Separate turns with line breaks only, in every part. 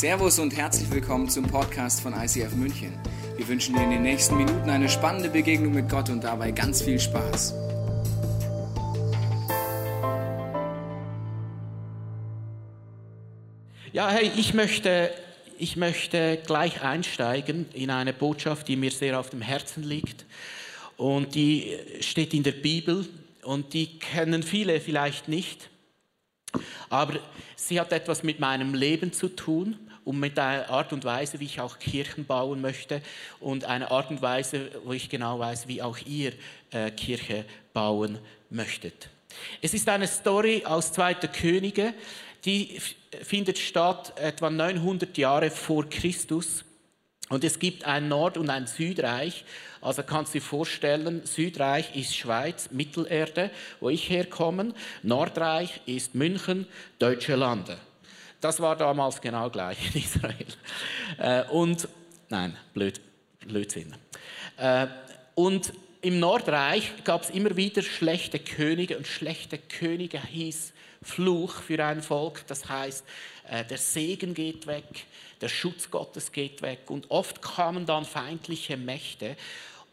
Servus und herzlich willkommen zum Podcast von ICF München. Wir wünschen dir in den nächsten Minuten eine spannende Begegnung mit Gott und dabei ganz viel Spaß.
Ja, hey, ich möchte, ich möchte gleich einsteigen in eine Botschaft, die mir sehr auf dem Herzen liegt. Und die steht in der Bibel und die kennen viele vielleicht nicht. Aber sie hat etwas mit meinem Leben zu tun und mit der Art und Weise, wie ich auch Kirchen bauen möchte und eine Art und Weise, wo ich genau weiß, wie auch ihr äh, Kirche bauen möchtet. Es ist eine Story aus Zweiter Könige, die findet statt etwa 900 Jahre vor Christus. Und es gibt ein Nord- und ein Südreich. Also kannst du dir vorstellen, Südreich ist Schweiz, Mittelerde, wo ich herkomme. Nordreich ist München, Deutsche Lande. Das war damals genau gleich in Israel. Äh, und, nein, blöd, Blödsinn. Äh, und im Nordreich gab es immer wieder schlechte Könige und schlechte Könige hieß Fluch für ein Volk. Das heißt, äh, der Segen geht weg, der Schutz Gottes geht weg. Und oft kamen dann feindliche Mächte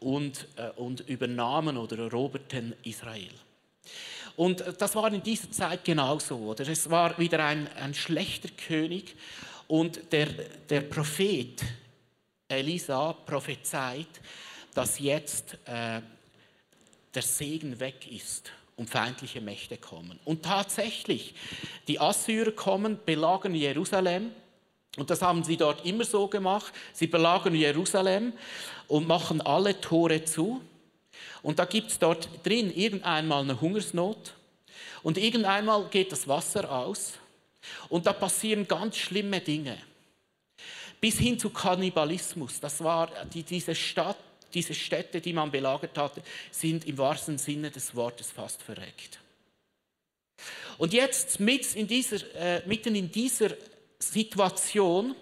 und, und übernahmen oder eroberten Israel. Und das war in dieser Zeit genauso. Oder? Es war wieder ein, ein schlechter König und der, der Prophet Elisa prophezeit, dass jetzt äh, der Segen weg ist und feindliche Mächte kommen. Und tatsächlich, die Assyrer kommen, belagern Jerusalem. Und das haben sie dort immer so gemacht. Sie belagern Jerusalem und machen alle Tore zu. Und da gibt es dort drin irgendeinmal eine Hungersnot. Und irgendeinmal geht das Wasser aus. Und da passieren ganz schlimme Dinge. Bis hin zu Kannibalismus. Das war die, diese Stadt diese Städte, die man belagert hatte, sind im wahrsten Sinne des Wortes fast verreckt. Und jetzt in dieser, äh, mitten in dieser Situation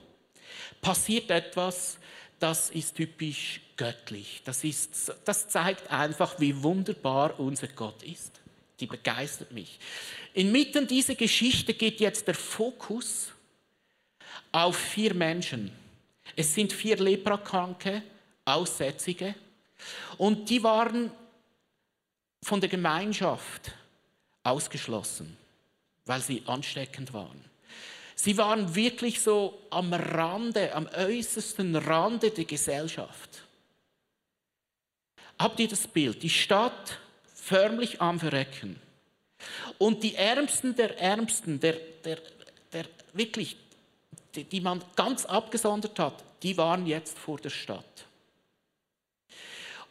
passiert etwas, das ist typisch göttlich. Das, ist, das zeigt einfach, wie wunderbar unser Gott ist. Die begeistert mich. Inmitten dieser Geschichte geht jetzt der Fokus auf vier Menschen. Es sind vier Leprakranke, Aussätzige. Und die waren von der Gemeinschaft ausgeschlossen, weil sie ansteckend waren. Sie waren wirklich so am Rande, am äußersten Rande der Gesellschaft. Habt ihr das Bild? Die Stadt förmlich am Verrecken. Und die Ärmsten der Ärmsten, der, der, der wirklich, die, die man ganz abgesondert hat, die waren jetzt vor der Stadt.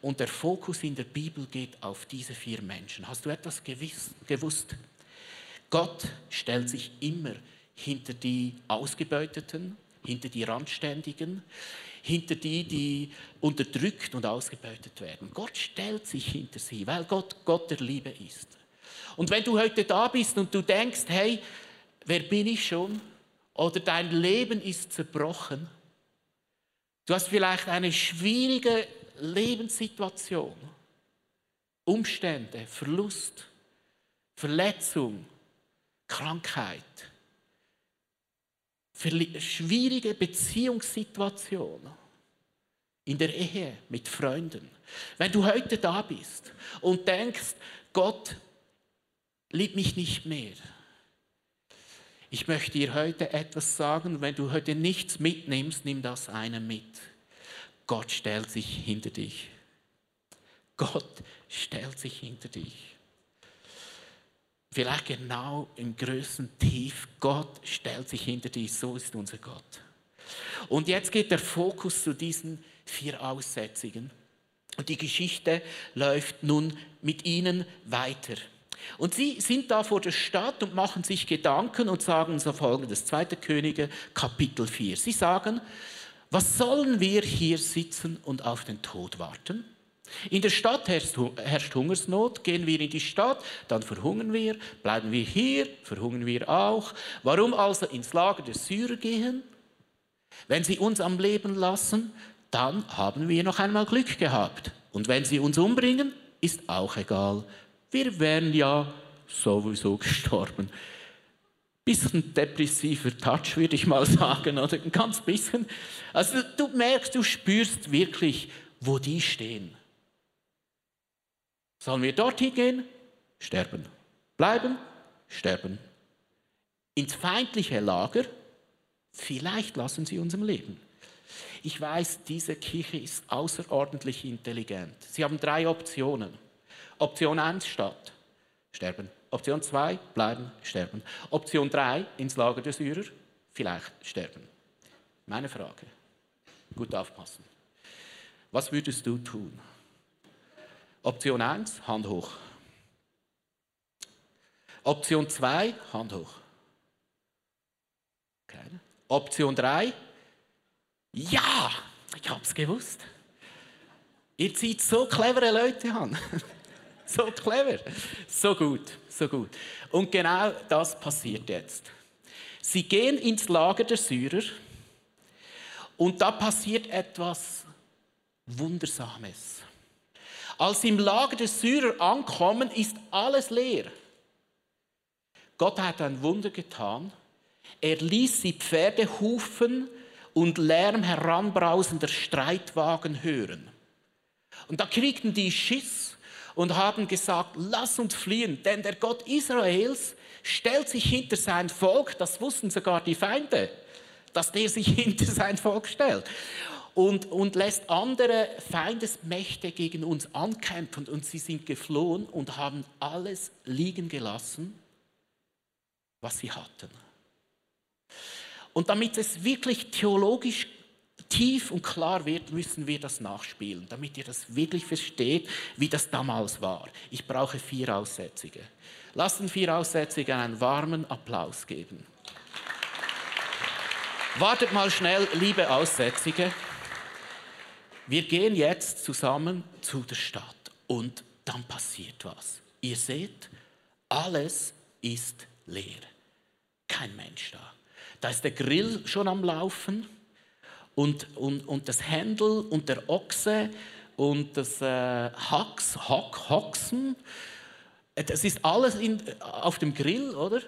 Und der Fokus in der Bibel geht auf diese vier Menschen. Hast du etwas gewiss, gewusst? Gott stellt sich immer hinter die Ausgebeuteten, hinter die Randständigen, hinter die, die unterdrückt und ausgebeutet werden. Gott stellt sich hinter sie, weil Gott Gott der Liebe ist. Und wenn du heute da bist und du denkst, hey, wer bin ich schon? Oder dein Leben ist zerbrochen. Du hast vielleicht eine schwierige Lebenssituation, Umstände, Verlust, Verletzung, Krankheit, schwierige Beziehungssituation in der Ehe mit Freunden. Wenn du heute da bist und denkst, Gott liebt mich nicht mehr. Ich möchte dir heute etwas sagen, wenn du heute nichts mitnimmst, nimm das eine mit. Gott stellt sich hinter dich. Gott stellt sich hinter dich. Vielleicht genau im größten Tief, Gott stellt sich hinter dich, so ist unser Gott. Und jetzt geht der Fokus zu diesen vier Aussätzigen. Und die Geschichte läuft nun mit ihnen weiter. Und sie sind da vor der Stadt und machen sich Gedanken und sagen so folgendes, 2. Könige, Kapitel 4. Sie sagen, was sollen wir hier sitzen und auf den Tod warten? In der Stadt herrscht Hungersnot, gehen wir in die Stadt, dann verhungern wir, bleiben wir hier, verhungern wir auch. Warum also ins Lager der Syrer gehen? Wenn sie uns am Leben lassen, dann haben wir noch einmal Glück gehabt. Und wenn sie uns umbringen, ist auch egal. Wir wären ja sowieso gestorben. bisschen depressiver Touch, würde ich mal sagen, oder ein ganz bisschen. Also du merkst, du spürst wirklich, wo die stehen. Sollen wir dorthin gehen? Sterben. Bleiben? Sterben. Ins feindliche Lager? Vielleicht lassen sie uns im Leben. Ich weiß, diese Kirche ist außerordentlich intelligent. Sie haben drei Optionen. Option 1 statt. Sterben. Option 2, bleiben, sterben. Option 3, ins Lager der Syrer, vielleicht sterben. Meine Frage. Gut aufpassen. Was würdest du tun? Option 1, Hand hoch. Option 2, Hand hoch. Keine. Option 3, ja, ich hab's gewusst. Ihr zieht so clevere Leute an. so clever. So gut, so gut. Und genau das passiert jetzt. Sie gehen ins Lager der Syrer und da passiert etwas Wundersames. Als sie im Lager der Syrer ankommen, ist alles leer. Gott hat ein Wunder getan. Er ließ sie Pferdehufen und Lärm heranbrausender Streitwagen hören. Und da kriegten die Schiss und haben gesagt, lass uns fliehen, denn der Gott Israels stellt sich hinter sein Volk, das wussten sogar die Feinde, dass der sich hinter sein Volk stellt und, und lässt andere Feindesmächte gegen uns ankämpfen und sie sind geflohen und haben alles liegen gelassen, was sie hatten. Und damit es wirklich theologisch tief und klar wird, müssen wir das nachspielen, damit ihr das wirklich versteht, wie das damals war. Ich brauche vier Aussätzige. Lasst den vier Aussätzigen einen warmen Applaus geben. Wartet mal schnell, liebe Aussätzige. Wir gehen jetzt zusammen zu der Stadt und dann passiert was. Ihr seht, alles ist leer. Kein Mensch da. Da ist der Grill schon am Laufen und, und, und das Händel und der Ochse und das äh, Hax, Hack, Haxen. Das ist alles in, auf dem Grill, oder?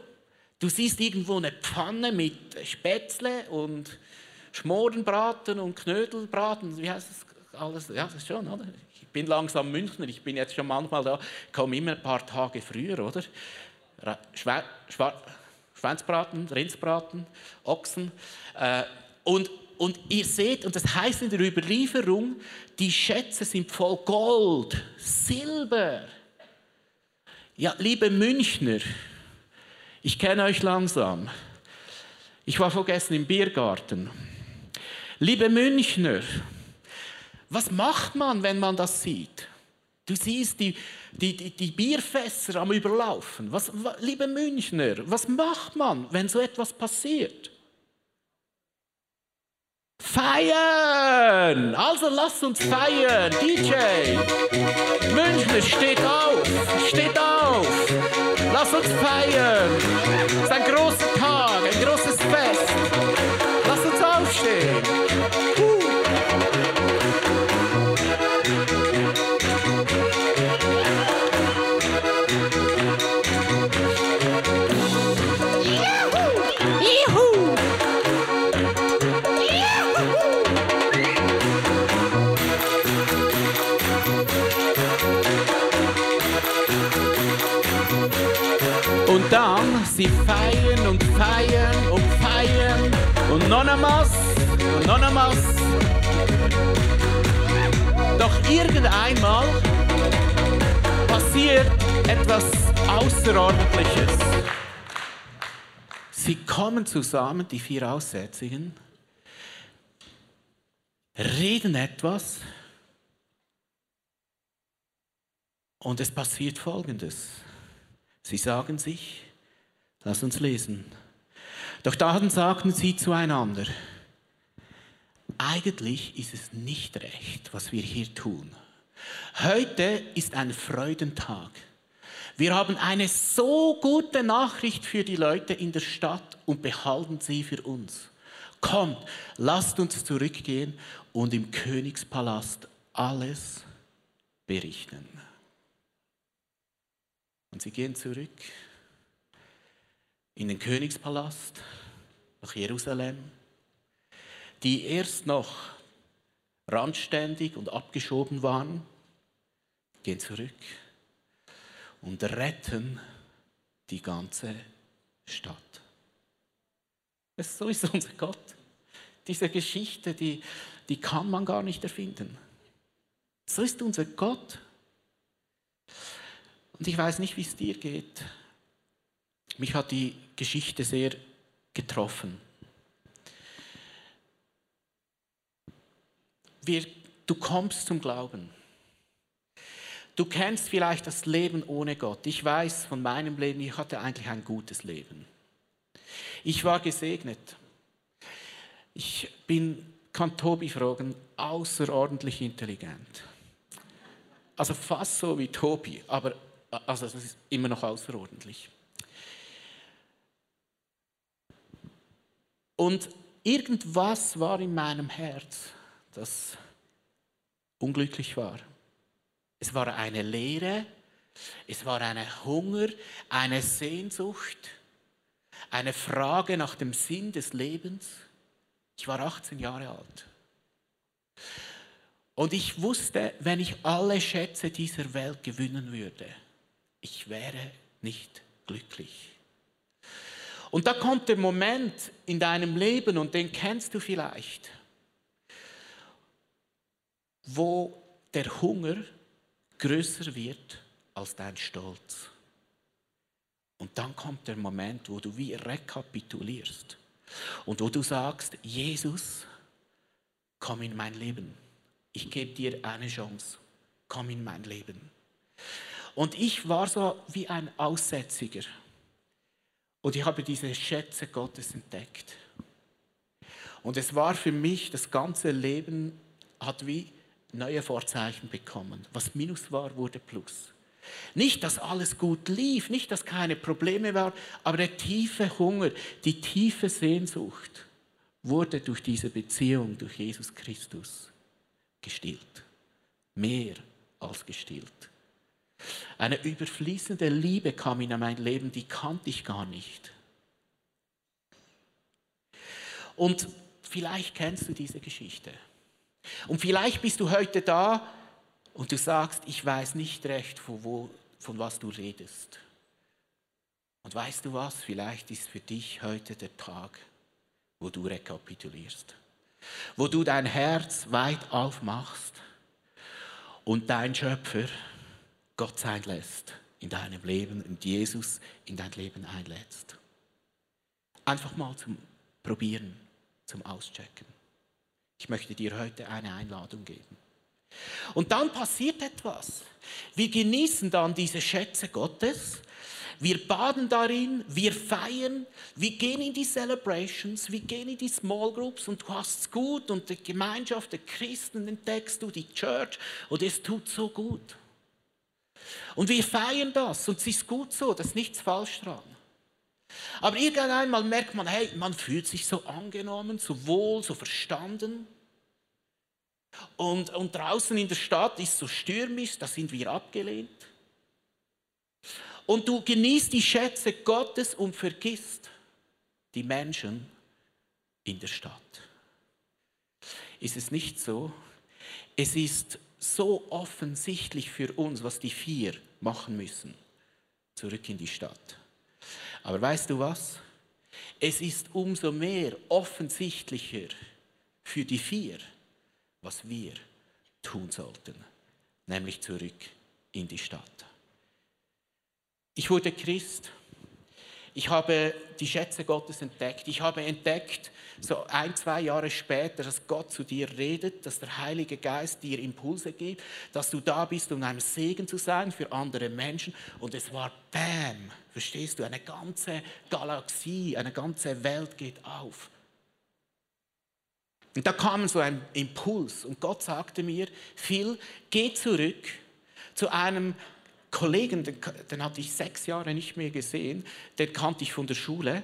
Du siehst irgendwo eine Pfanne mit Spätzle und Schmorenbraten und Knödelbraten, wie heißt das alles? Ja, das schon, oder? Ich bin langsam Münchner, ich bin jetzt schon manchmal da, komme immer ein paar Tage früher, oder? Schwar Schweinsbraten, Rindsbraten, Ochsen. Äh, und, und ihr seht, und das heißt in der Überlieferung, die Schätze sind voll Gold, Silber. Ja, liebe Münchner, ich kenne euch langsam. Ich war vergessen im Biergarten. Liebe Münchner, was macht man, wenn man das sieht? Du siehst die, die, die, die Bierfässer am Überlaufen. Was, liebe Münchner, was macht man, wenn so etwas passiert? Feiern! Also lasst uns feiern! DJ! Münchner, steht auf! Steht auf! Lass uns feiern! Es ist ein großer Doch irgendeinmal passiert etwas Außerordentliches. Sie kommen zusammen, die vier Aussätzigen, reden etwas und es passiert Folgendes. Sie sagen sich, Lass uns lesen. Doch dann sagten sie zueinander, eigentlich ist es nicht recht, was wir hier tun. Heute ist ein Freudentag. Wir haben eine so gute Nachricht für die Leute in der Stadt und behalten sie für uns. Kommt, lasst uns zurückgehen und im Königspalast alles berichten. Und sie gehen zurück in den Königspalast, nach Jerusalem, die erst noch randständig und abgeschoben waren, gehen zurück und retten die ganze Stadt. So ist unser Gott. Diese Geschichte, die, die kann man gar nicht erfinden. So ist unser Gott. Und ich weiß nicht, wie es dir geht. Mich hat die Geschichte sehr getroffen. Wir, du kommst zum Glauben. Du kennst vielleicht das Leben ohne Gott. Ich weiß von meinem Leben, ich hatte eigentlich ein gutes Leben. Ich war gesegnet. Ich bin, kann Tobi fragen, außerordentlich intelligent. Also fast so wie Tobi, aber also das ist immer noch außerordentlich. Und irgendwas war in meinem Herz, das unglücklich war. Es war eine Leere, es war ein Hunger, eine Sehnsucht, eine Frage nach dem Sinn des Lebens. Ich war 18 Jahre alt. Und ich wusste, wenn ich alle Schätze dieser Welt gewinnen würde, ich wäre nicht glücklich. Und da kommt der Moment in deinem Leben, und den kennst du vielleicht, wo der Hunger größer wird als dein Stolz. Und dann kommt der Moment, wo du wie rekapitulierst und wo du sagst, Jesus, komm in mein Leben. Ich gebe dir eine Chance. Komm in mein Leben. Und ich war so wie ein Aussätziger. Und ich habe diese Schätze Gottes entdeckt. Und es war für mich, das ganze Leben hat wie neue Vorzeichen bekommen. Was Minus war, wurde Plus. Nicht, dass alles gut lief, nicht, dass keine Probleme waren, aber der tiefe Hunger, die tiefe Sehnsucht wurde durch diese Beziehung, durch Jesus Christus gestillt. Mehr als gestillt. Eine überfließende Liebe kam in mein Leben, die kannte ich gar nicht. Und vielleicht kennst du diese Geschichte. Und vielleicht bist du heute da und du sagst, ich weiß nicht recht, von, wo, von was du redest. Und weißt du was? Vielleicht ist für dich heute der Tag, wo du rekapitulierst. Wo du dein Herz weit aufmachst und dein Schöpfer Gott sein lässt in deinem Leben und Jesus in dein Leben einlädst. Einfach mal zum Probieren, zum Auschecken. Ich möchte dir heute eine Einladung geben. Und dann passiert etwas. Wir genießen dann diese Schätze Gottes. Wir baden darin, wir feiern, wir gehen in die Celebrations, wir gehen in die Small Groups und du hast es gut und die Gemeinschaft der Christen entdeckst du, die Church und es tut so gut. Und wir feiern das und es ist gut so, da ist nichts falsch dran. Aber irgendwann merkt man, hey, man fühlt sich so angenommen, so wohl, so verstanden. Und, und draußen in der Stadt ist so stürmisch, da sind wir abgelehnt. Und du genießt die Schätze Gottes und vergisst die Menschen in der Stadt. Ist es nicht so? Es ist so offensichtlich für uns, was die vier machen müssen. Zurück in die Stadt. Aber weißt du was? Es ist umso mehr offensichtlicher für die vier, was wir tun sollten, nämlich zurück in die Stadt. Ich wurde Christ ich habe die Schätze Gottes entdeckt. Ich habe entdeckt, so ein, zwei Jahre später, dass Gott zu dir redet, dass der Heilige Geist dir Impulse gibt, dass du da bist, um ein Segen zu sein für andere Menschen. Und es war Bam, verstehst du, eine ganze Galaxie, eine ganze Welt geht auf. Und da kam so ein Impuls und Gott sagte mir, Phil, geh zurück zu einem Kollegen, den, den hatte ich sechs Jahre nicht mehr gesehen, den kannte ich von der Schule.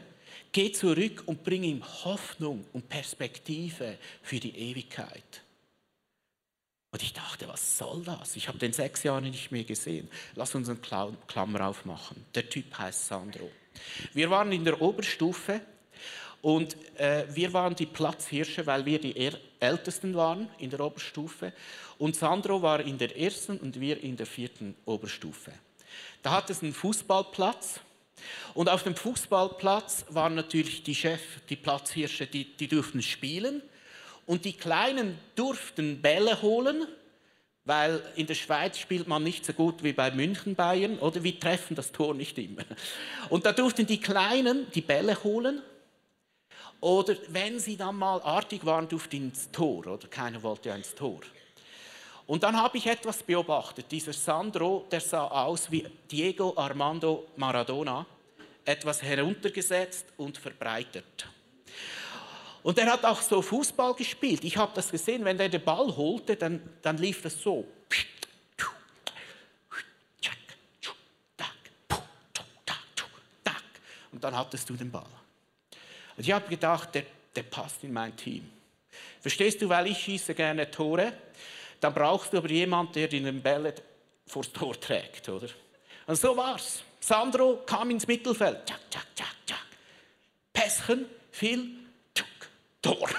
Geh zurück und bring ihm Hoffnung und Perspektive für die Ewigkeit. Und ich dachte, was soll das? Ich habe den sechs Jahre nicht mehr gesehen. Lass uns einen Klammer aufmachen. Der Typ heißt Sandro. Wir waren in der Oberstufe und äh, wir waren die Platzhirsche, weil wir die Ältesten waren in der Oberstufe. Und Sandro war in der ersten und wir in der vierten Oberstufe. Da hat es einen Fußballplatz. Und auf dem Fußballplatz waren natürlich die Chefs, die Platzhirsche, die, die durften spielen. Und die Kleinen durften Bälle holen, weil in der Schweiz spielt man nicht so gut wie bei München Bayern, oder wir treffen das Tor nicht immer. Und da durften die Kleinen die Bälle holen oder wenn sie dann mal artig waren, durfte ins Tor oder keiner wollte ins Tor. Und dann habe ich etwas beobachtet. Dieser Sandro, der sah aus wie Diego Armando Maradona, etwas heruntergesetzt und verbreitert. Und er hat auch so Fußball gespielt. Ich habe das gesehen, wenn er den Ball holte, dann, dann lief das so. Und dann hattest du den Ball. Und ich habe gedacht, der, der passt in mein Team. Verstehst du, weil ich schieße gerne Tore, dann brauchst du aber jemanden, der den Bälle vors Tor trägt, oder? Und so war's. Sandro kam ins Mittelfeld. Tschak, tschak, tschak, tschak. Pässchen, viel, tschuk, Tor.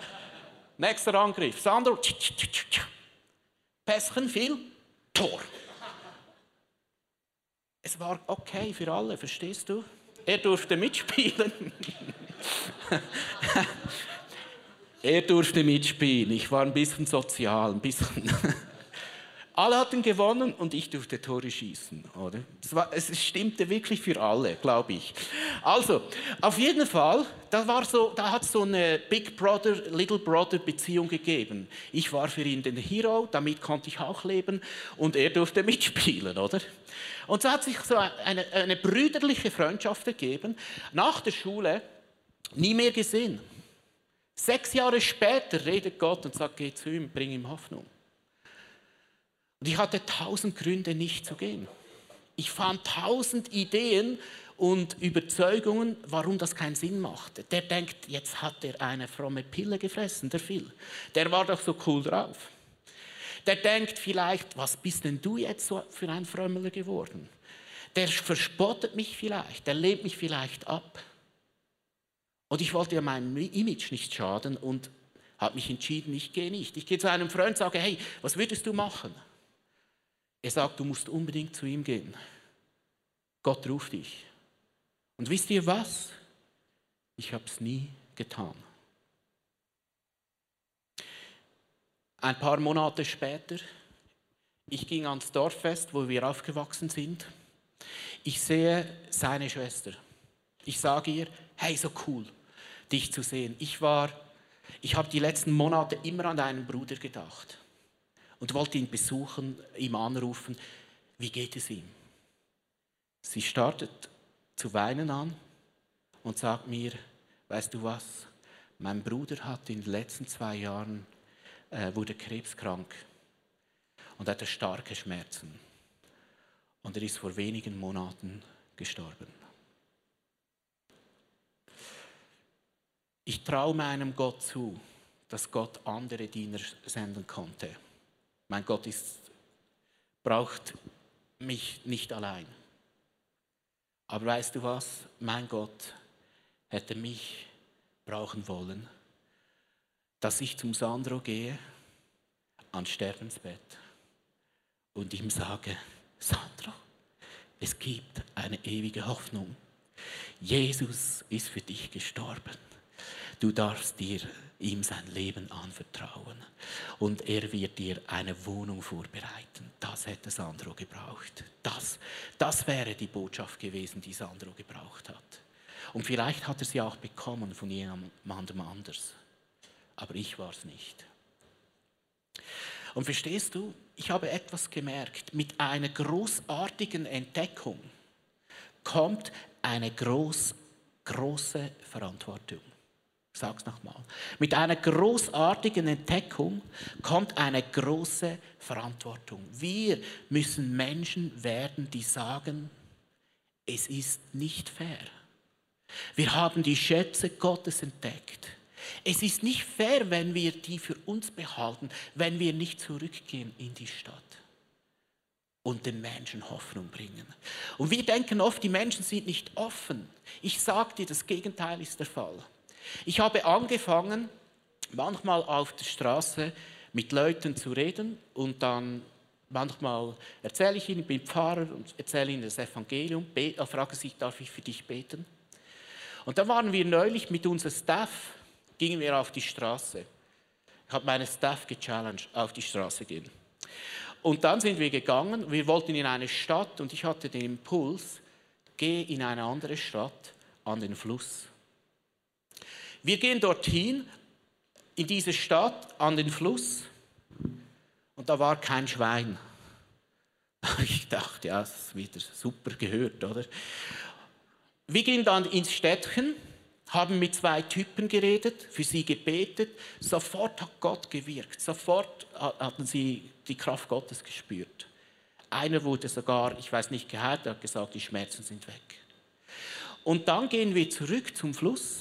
Nächster Angriff. Sandro, tschak, tschak, tschak. Pässchen, viel, Tor. Es war okay für alle, verstehst du? Er durfte mitspielen. er durfte mitspielen. Ich war ein bisschen sozial, ein bisschen. alle hatten gewonnen und ich durfte Tore schießen, oder? Es, war, es stimmte wirklich für alle, glaube ich. Also, auf jeden Fall, da, war so, da hat es so eine Big Brother, Little Brother Beziehung gegeben. Ich war für ihn der Hero, damit konnte ich auch leben und er durfte mitspielen, oder? Und so hat sich so eine, eine brüderliche Freundschaft ergeben. Nach der Schule Nie mehr gesehen. Sechs Jahre später redet Gott und sagt, geh zu ihm, bring ihm Hoffnung. Und ich hatte tausend Gründe, nicht zu gehen. Ich fand tausend Ideen und Überzeugungen, warum das keinen Sinn machte. Der denkt, jetzt hat er eine fromme Pille gefressen, der Phil. Der war doch so cool drauf. Der denkt vielleicht, was bist denn du jetzt für ein Frömmler geworden? Der verspottet mich vielleicht, der lehnt mich vielleicht ab. Und ich wollte ja meinem Image nicht schaden und habe mich entschieden, ich gehe nicht. Ich gehe zu einem Freund und sage, hey, was würdest du machen? Er sagt, du musst unbedingt zu ihm gehen. Gott ruft dich. Und wisst ihr was? Ich habe es nie getan. Ein paar Monate später, ich ging ans Dorffest, wo wir aufgewachsen sind. Ich sehe seine Schwester. Ich sage ihr, hey, so cool, dich zu sehen. Ich war, ich habe die letzten Monate immer an deinen Bruder gedacht und wollte ihn besuchen, ihm anrufen, wie geht es ihm? Sie startet zu weinen an und sagt mir, weißt du was, mein Bruder hat in den letzten zwei Jahren, äh, wurde krebskrank und hatte starke Schmerzen. Und er ist vor wenigen Monaten gestorben. Ich traue meinem Gott zu, dass Gott andere Diener senden konnte. Mein Gott ist, braucht mich nicht allein. Aber weißt du was? Mein Gott hätte mich brauchen wollen, dass ich zum Sandro gehe, ans Sterbensbett und ihm sage, Sandro, es gibt eine ewige Hoffnung. Jesus ist für dich gestorben. Du darfst dir ihm sein Leben anvertrauen und er wird dir eine Wohnung vorbereiten. Das hätte Sandro gebraucht. Das, das wäre die Botschaft gewesen, die Sandro gebraucht hat. Und vielleicht hat er sie auch bekommen von jemandem anders. Aber ich war es nicht. Und verstehst du, ich habe etwas gemerkt. Mit einer großartigen Entdeckung kommt eine groß, große Verantwortung. Ich sage es nochmal. Mit einer großartigen Entdeckung kommt eine große Verantwortung. Wir müssen Menschen werden, die sagen, es ist nicht fair. Wir haben die Schätze Gottes entdeckt. Es ist nicht fair, wenn wir die für uns behalten, wenn wir nicht zurückgehen in die Stadt. und den Menschen Hoffnung bringen. Und wir denken oft, die Menschen sind nicht offen. Ich sage dir, das Gegenteil ist der Fall. Ich habe angefangen, manchmal auf der Straße mit Leuten zu reden und dann manchmal erzähle ich ihnen, ich bin Pfarrer und erzähle ihnen das Evangelium, frage sie, darf ich für dich beten? Und dann waren wir neulich mit unserem Staff, gingen wir auf die Straße. Ich habe meine Staff gechallenged, auf die Straße gehen. Und dann sind wir gegangen, wir wollten in eine Stadt und ich hatte den Impuls, geh in eine andere Stadt an den Fluss. Wir gehen dorthin, in diese Stadt, an den Fluss und da war kein Schwein. Ich dachte, ja, das ist wieder super gehört, oder? Wir gehen dann ins Städtchen, haben mit zwei Typen geredet, für sie gebetet. Sofort hat Gott gewirkt. Sofort hatten sie die Kraft Gottes gespürt. Einer wurde sogar, ich weiß nicht, geheilt, hat gesagt, die Schmerzen sind weg. Und dann gehen wir zurück zum Fluss.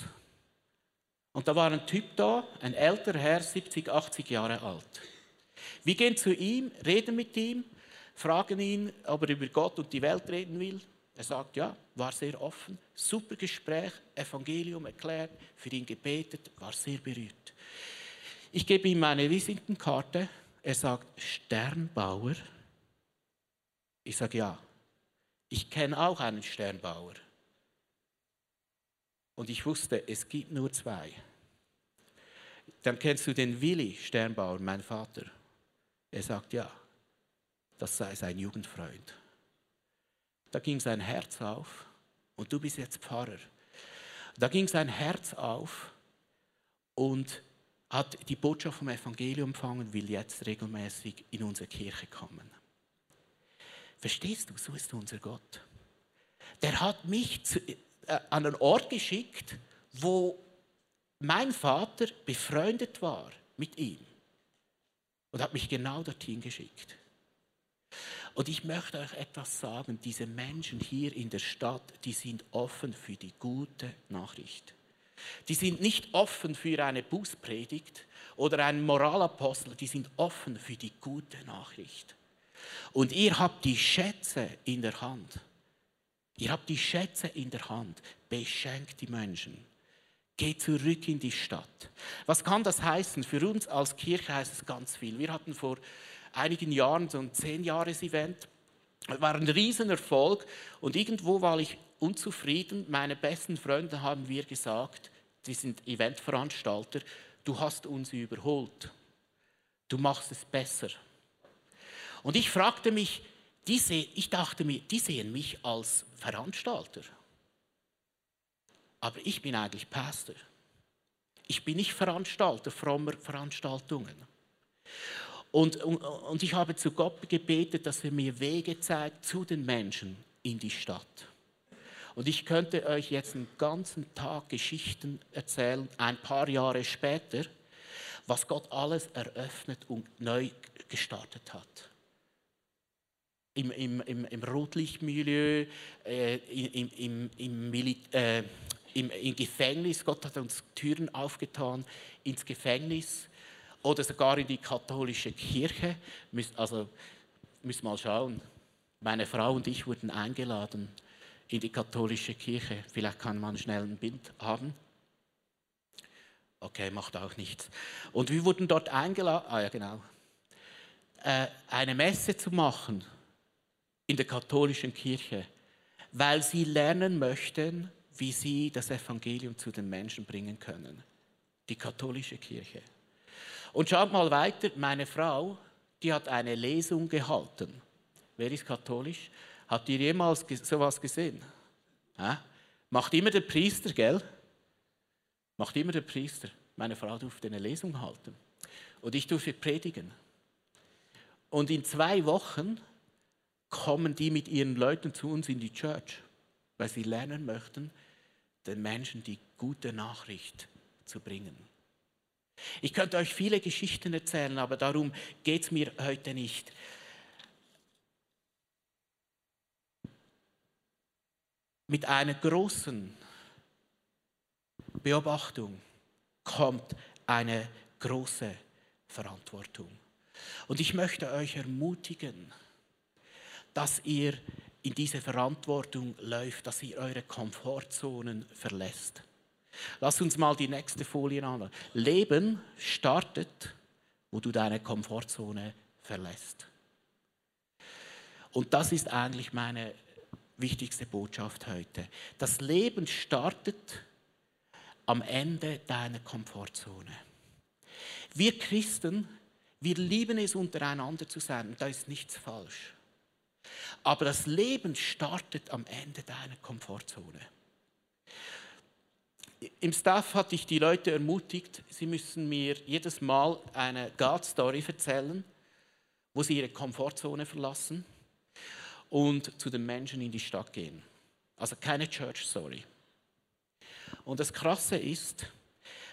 Und da war ein Typ da, ein älterer Herr, 70, 80 Jahre alt. Wir gehen zu ihm, reden mit ihm, fragen ihn, ob er über Gott und die Welt reden will. Er sagt ja, war sehr offen, super Gespräch, Evangelium erklärt, für ihn gebetet, war sehr berührt. Ich gebe ihm meine Visitenkarte. Er sagt Sternbauer. Ich sage ja. Ich kenne auch einen Sternbauer. Und ich wusste, es gibt nur zwei. Dann kennst du den Willi Sternbauer, mein Vater. Er sagt ja, das sei sein Jugendfreund. Da ging sein Herz auf und du bist jetzt Pfarrer. Da ging sein Herz auf und hat die Botschaft vom Evangelium empfangen, will jetzt regelmäßig in unsere Kirche kommen. Verstehst du, so ist unser Gott. Der hat mich zu, an einen Ort geschickt, wo mein Vater befreundet war mit ihm und hat mich genau dorthin geschickt. Und ich möchte euch etwas sagen, diese Menschen hier in der Stadt, die sind offen für die gute Nachricht. Die sind nicht offen für eine Bußpredigt oder einen Moralapostel, die sind offen für die gute Nachricht. Und ihr habt die Schätze in der Hand. Ihr habt die Schätze in der Hand. Beschenkt die Menschen. Geh zurück in die Stadt. Was kann das heißen? Für uns als Kirche heißt es ganz viel. Wir hatten vor einigen Jahren so ein Zehn-Jahres-Event. Es war ein Riesenerfolg und irgendwo war ich unzufrieden. Meine besten Freunde haben wir gesagt, die sind Eventveranstalter, du hast uns überholt. Du machst es besser. Und ich fragte mich, diese, ich dachte mir, die sehen mich als Veranstalter. Aber ich bin eigentlich Pastor. Ich bin nicht Veranstalter frommer Veranstaltungen. Und, und, und ich habe zu Gott gebetet, dass er mir Wege zeigt zu den Menschen in die Stadt. Und ich könnte euch jetzt einen ganzen Tag Geschichten erzählen, ein paar Jahre später, was Gott alles eröffnet und neu gestartet hat im, im, im, im Rotlichtmilieu, äh, im, im, im, äh, im, im Gefängnis. Gott hat uns Türen aufgetan ins Gefängnis oder sogar in die katholische Kirche. Also müssen mal schauen. Meine Frau und ich wurden eingeladen in die katholische Kirche. Vielleicht kann man schnell ein Bild haben. Okay, macht auch nichts. Und wir wurden dort eingeladen, ah ja genau, äh, eine Messe zu machen in der katholischen Kirche, weil sie lernen möchten, wie sie das Evangelium zu den Menschen bringen können. Die katholische Kirche. Und schaut mal weiter, meine Frau, die hat eine Lesung gehalten. Wer ist katholisch? Habt ihr jemals sowas gesehen? Ha? Macht immer der Priester, gell? Macht immer der Priester. Meine Frau durfte eine Lesung halten. Und ich durfte predigen. Und in zwei Wochen kommen die mit ihren Leuten zu uns in die Church, weil sie lernen möchten, den Menschen die gute Nachricht zu bringen. Ich könnte euch viele Geschichten erzählen, aber darum geht es mir heute nicht. Mit einer großen Beobachtung kommt eine große Verantwortung. Und ich möchte euch ermutigen, dass ihr in diese Verantwortung läuft, dass ihr eure Komfortzonen verlässt. Lass uns mal die nächste Folie anschauen. Leben startet, wo du deine Komfortzone verlässt. Und das ist eigentlich meine wichtigste Botschaft heute. Das Leben startet am Ende deiner Komfortzone. Wir Christen, wir lieben es, untereinander zu sein und da ist nichts falsch. Aber das Leben startet am Ende deiner Komfortzone. Im Staff hatte ich die Leute ermutigt, sie müssen mir jedes Mal eine God-Story erzählen, wo sie ihre Komfortzone verlassen und zu den Menschen in die Stadt gehen. Also keine Church-Story. Und das Krasse ist,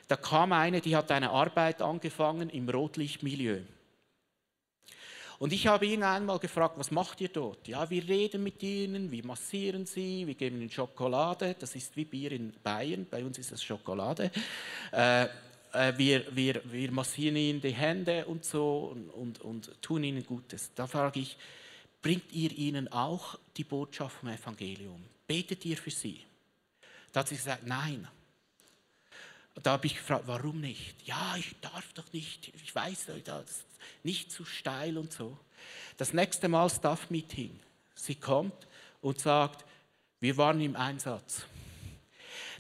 da kam eine, die hat eine Arbeit angefangen im Rotlichtmilieu. Und ich habe ihn einmal gefragt, was macht ihr dort? Ja, wir reden mit ihnen, wir massieren sie, wir geben ihnen Schokolade. Das ist wie Bier in Bayern, bei uns ist es Schokolade. Äh, äh, wir, wir, wir massieren ihnen die Hände und so und, und, und tun ihnen Gutes. Da frage ich, bringt ihr ihnen auch die Botschaft vom Evangelium? Betet ihr für sie? Da hat sie gesagt, nein. Da habe ich gefragt, warum nicht? Ja, ich darf doch nicht, ich weiß, das ist nicht zu steil und so. Das nächste Mal Staff-Meeting. Sie kommt und sagt, wir waren im Einsatz.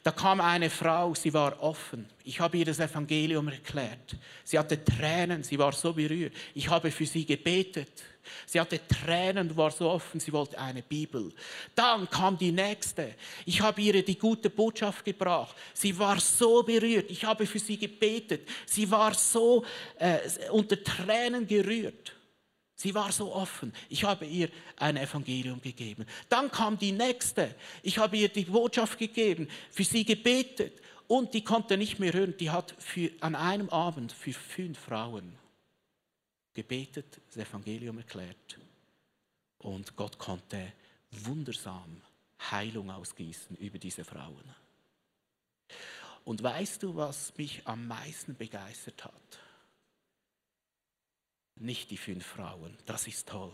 Da kam eine Frau, sie war offen. Ich habe ihr das Evangelium erklärt. Sie hatte Tränen, sie war so berührt. Ich habe für sie gebetet. Sie hatte Tränen und war so offen, sie wollte eine Bibel. Dann kam die nächste. Ich habe ihr die gute Botschaft gebracht. Sie war so berührt. Ich habe für sie gebetet. Sie war so äh, unter Tränen gerührt. Sie war so offen. Ich habe ihr ein Evangelium gegeben. Dann kam die nächste. Ich habe ihr die Botschaft gegeben, für sie gebetet. Und die konnte nicht mehr hören. Die hat für, an einem Abend für fünf Frauen gebetet, das Evangelium erklärt. Und Gott konnte wundersam Heilung ausgießen über diese Frauen. Und weißt du, was mich am meisten begeistert hat? Nicht die fünf Frauen, das ist toll.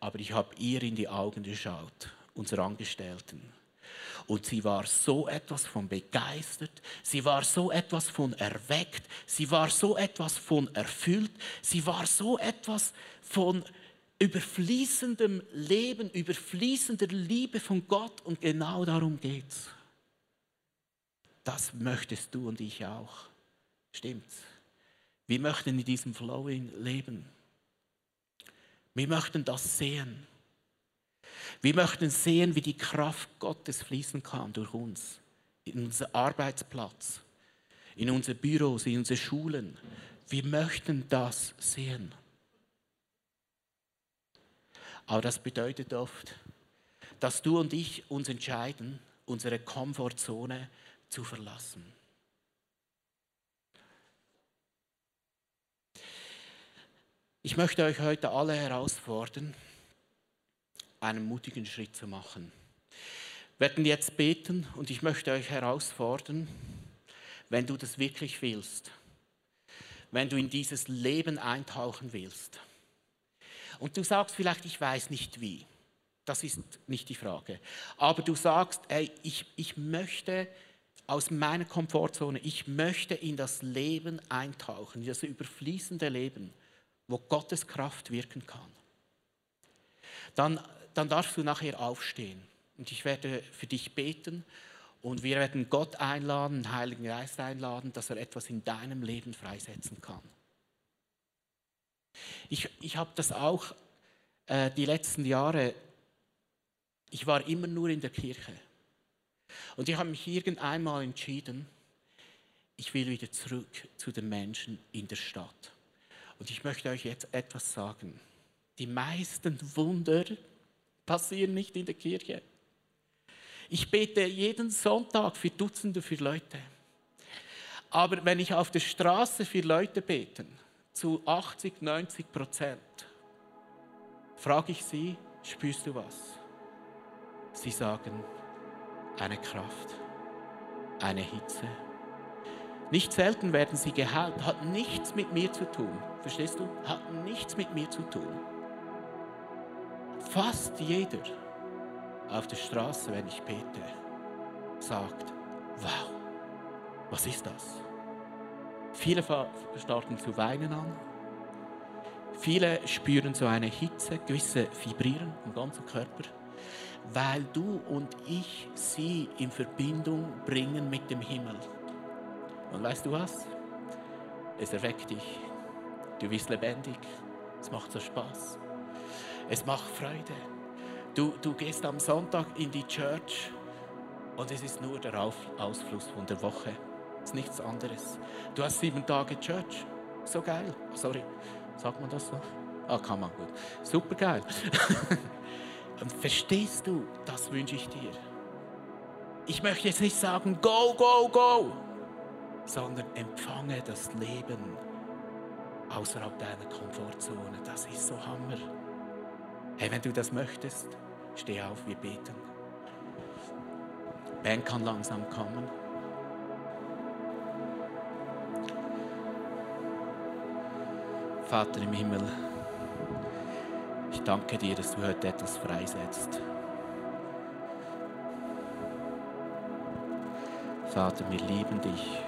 Aber ich habe ihr in die Augen geschaut, unserer Angestellten. Und sie war so etwas von begeistert, sie war so etwas von erweckt, sie war so etwas von erfüllt, sie war so etwas von überfließendem Leben, überfließender Liebe von Gott und genau darum geht's. Das möchtest du und ich auch. Stimmt's? Wir möchten in diesem Flow leben. Wir möchten das sehen. Wir möchten sehen, wie die Kraft Gottes fließen kann durch uns, in unser Arbeitsplatz, in unsere Büros, in unsere Schulen. Wir möchten das sehen. Aber das bedeutet oft, dass du und ich uns entscheiden, unsere Komfortzone zu verlassen. Ich möchte euch heute alle herausfordern, einen mutigen Schritt zu machen. Wir werden jetzt beten und ich möchte euch herausfordern, wenn du das wirklich willst, wenn du in dieses Leben eintauchen willst. Und du sagst vielleicht, ich weiß nicht wie. Das ist nicht die Frage. Aber du sagst, ey, ich, ich möchte aus meiner Komfortzone, ich möchte in das Leben eintauchen, in das überfließende Leben wo Gottes Kraft wirken kann. Dann, dann darfst du nachher aufstehen und ich werde für dich beten und wir werden Gott einladen, den Heiligen Geist einladen, dass er etwas in deinem Leben freisetzen kann. Ich, ich habe das auch äh, die letzten Jahre, ich war immer nur in der Kirche. Und ich habe mich irgendeinmal entschieden, ich will wieder zurück zu den Menschen in der Stadt. Und ich möchte euch jetzt etwas sagen. Die meisten Wunder passieren nicht in der Kirche. Ich bete jeden Sonntag für Dutzende für Leute. Aber wenn ich auf der Straße für Leute bete, zu 80, 90 Prozent, frage ich sie, spürst du was? Sie sagen, eine Kraft, eine Hitze, nicht selten werden sie geheilt, hat nichts mit mir zu tun. Verstehst du? Hat nichts mit mir zu tun. fast jeder auf der Straße, wenn ich bete, sagt, wow, was ist das? Viele starten zu weinen an. Viele spüren so eine Hitze, gewisse vibrieren im ganzen Körper, weil du und ich sie in Verbindung bringen mit dem Himmel. Und weißt du was? Es erweckt dich. Du bist lebendig. Es macht so Spaß. Es macht Freude. Du, du gehst am Sonntag in die Church und es ist nur der Ausfluss von der Woche. Es ist nichts anderes. Du hast sieben Tage Church. So geil. Sorry, sagt man das so? Ah, kann man gut. Super geil. und verstehst du, das wünsche ich dir. Ich möchte jetzt nicht sagen, go, go, go, sondern empfange das Leben außerhalb deiner Komfortzone. Das ist so Hammer. Hey, wenn du das möchtest, steh auf, wir beten. Ben kann langsam kommen. Vater im Himmel, ich danke dir, dass du heute etwas freisetzt. Vater, wir lieben dich.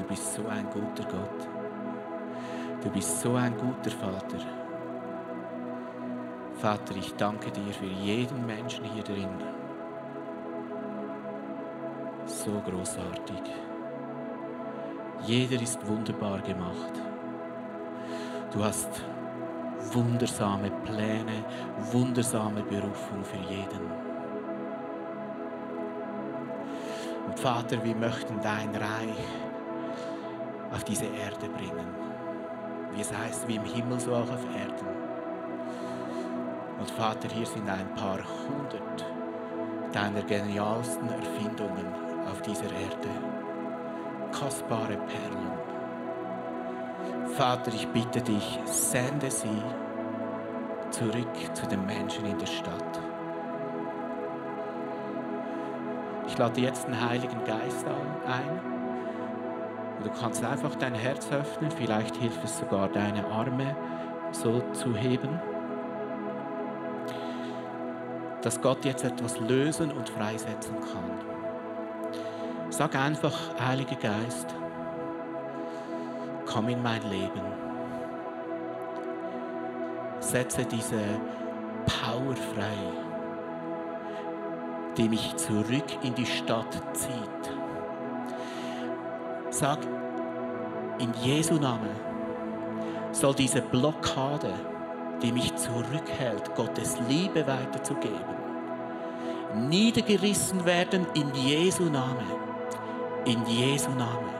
Du bist so ein guter Gott. Du bist so ein guter Vater. Vater, ich danke dir für jeden Menschen hier drin. So großartig. Jeder ist wunderbar gemacht. Du hast wundersame Pläne, wundersame Berufung für jeden. Und Vater, wir möchten dein Reich auf diese Erde bringen. Wie es heißt, wie im Himmel, so auch auf Erden. Und Vater, hier sind ein paar hundert deiner genialsten Erfindungen auf dieser Erde. Kostbare Perlen. Vater, ich bitte dich, sende sie zurück zu den Menschen in der Stadt. Ich lade jetzt den Heiligen Geist ein. Und du kannst einfach dein Herz öffnen. Vielleicht hilft es sogar, deine Arme so zu heben dass Gott jetzt etwas lösen und freisetzen kann. Sag einfach, Heiliger Geist, komm in mein Leben. Setze diese Power frei, die mich zurück in die Stadt zieht. Sag, in Jesu Namen soll diese Blockade, die mich zurückhält, Gottes Liebe weiterzugeben, niedergerissen werden in Jesu Name. In Jesu Name.